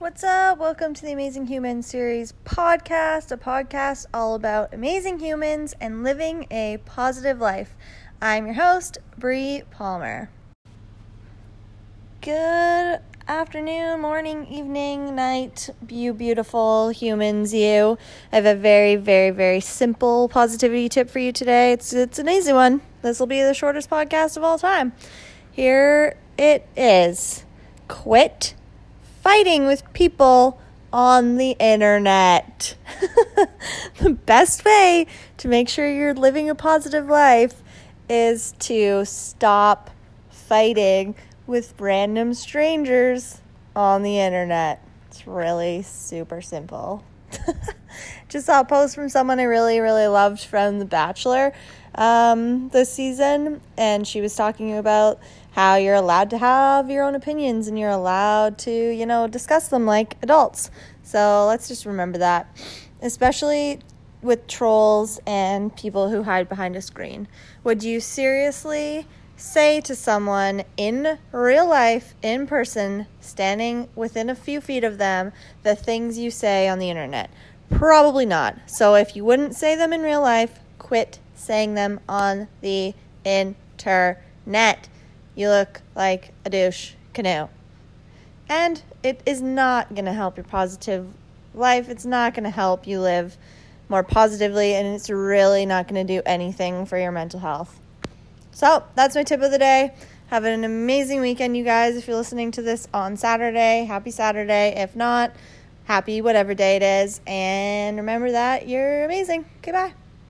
What's up? Welcome to the Amazing Humans series podcast, a podcast all about amazing humans and living a positive life. I'm your host, Bree Palmer. Good afternoon, morning, evening, night, you beautiful humans, you. I have a very, very, very simple positivity tip for you today. It's it's an easy one. This will be the shortest podcast of all time. Here it is. Quit fighting with people on the internet. the best way to make sure you're living a positive life is to stop fighting with random strangers on the internet. It's really super simple. Just saw a post from someone I really, really loved from The Bachelor um, this season, and she was talking about how you're allowed to have your own opinions and you're allowed to, you know, discuss them like adults. So let's just remember that, especially with trolls and people who hide behind a screen. Would you seriously say to someone in real life, in person, standing within a few feet of them, the things you say on the internet? Probably not. So if you wouldn't say them in real life, quit saying them on the internet. You look like a douche canoe. And it is not going to help your positive life. It's not going to help you live more positively, and it's really not going to do anything for your mental health. So, that's my tip of the day. Have an amazing weekend, you guys. If you're listening to this on Saturday, happy Saturday. If not, happy whatever day it is. And remember that you're amazing. Okay, bye.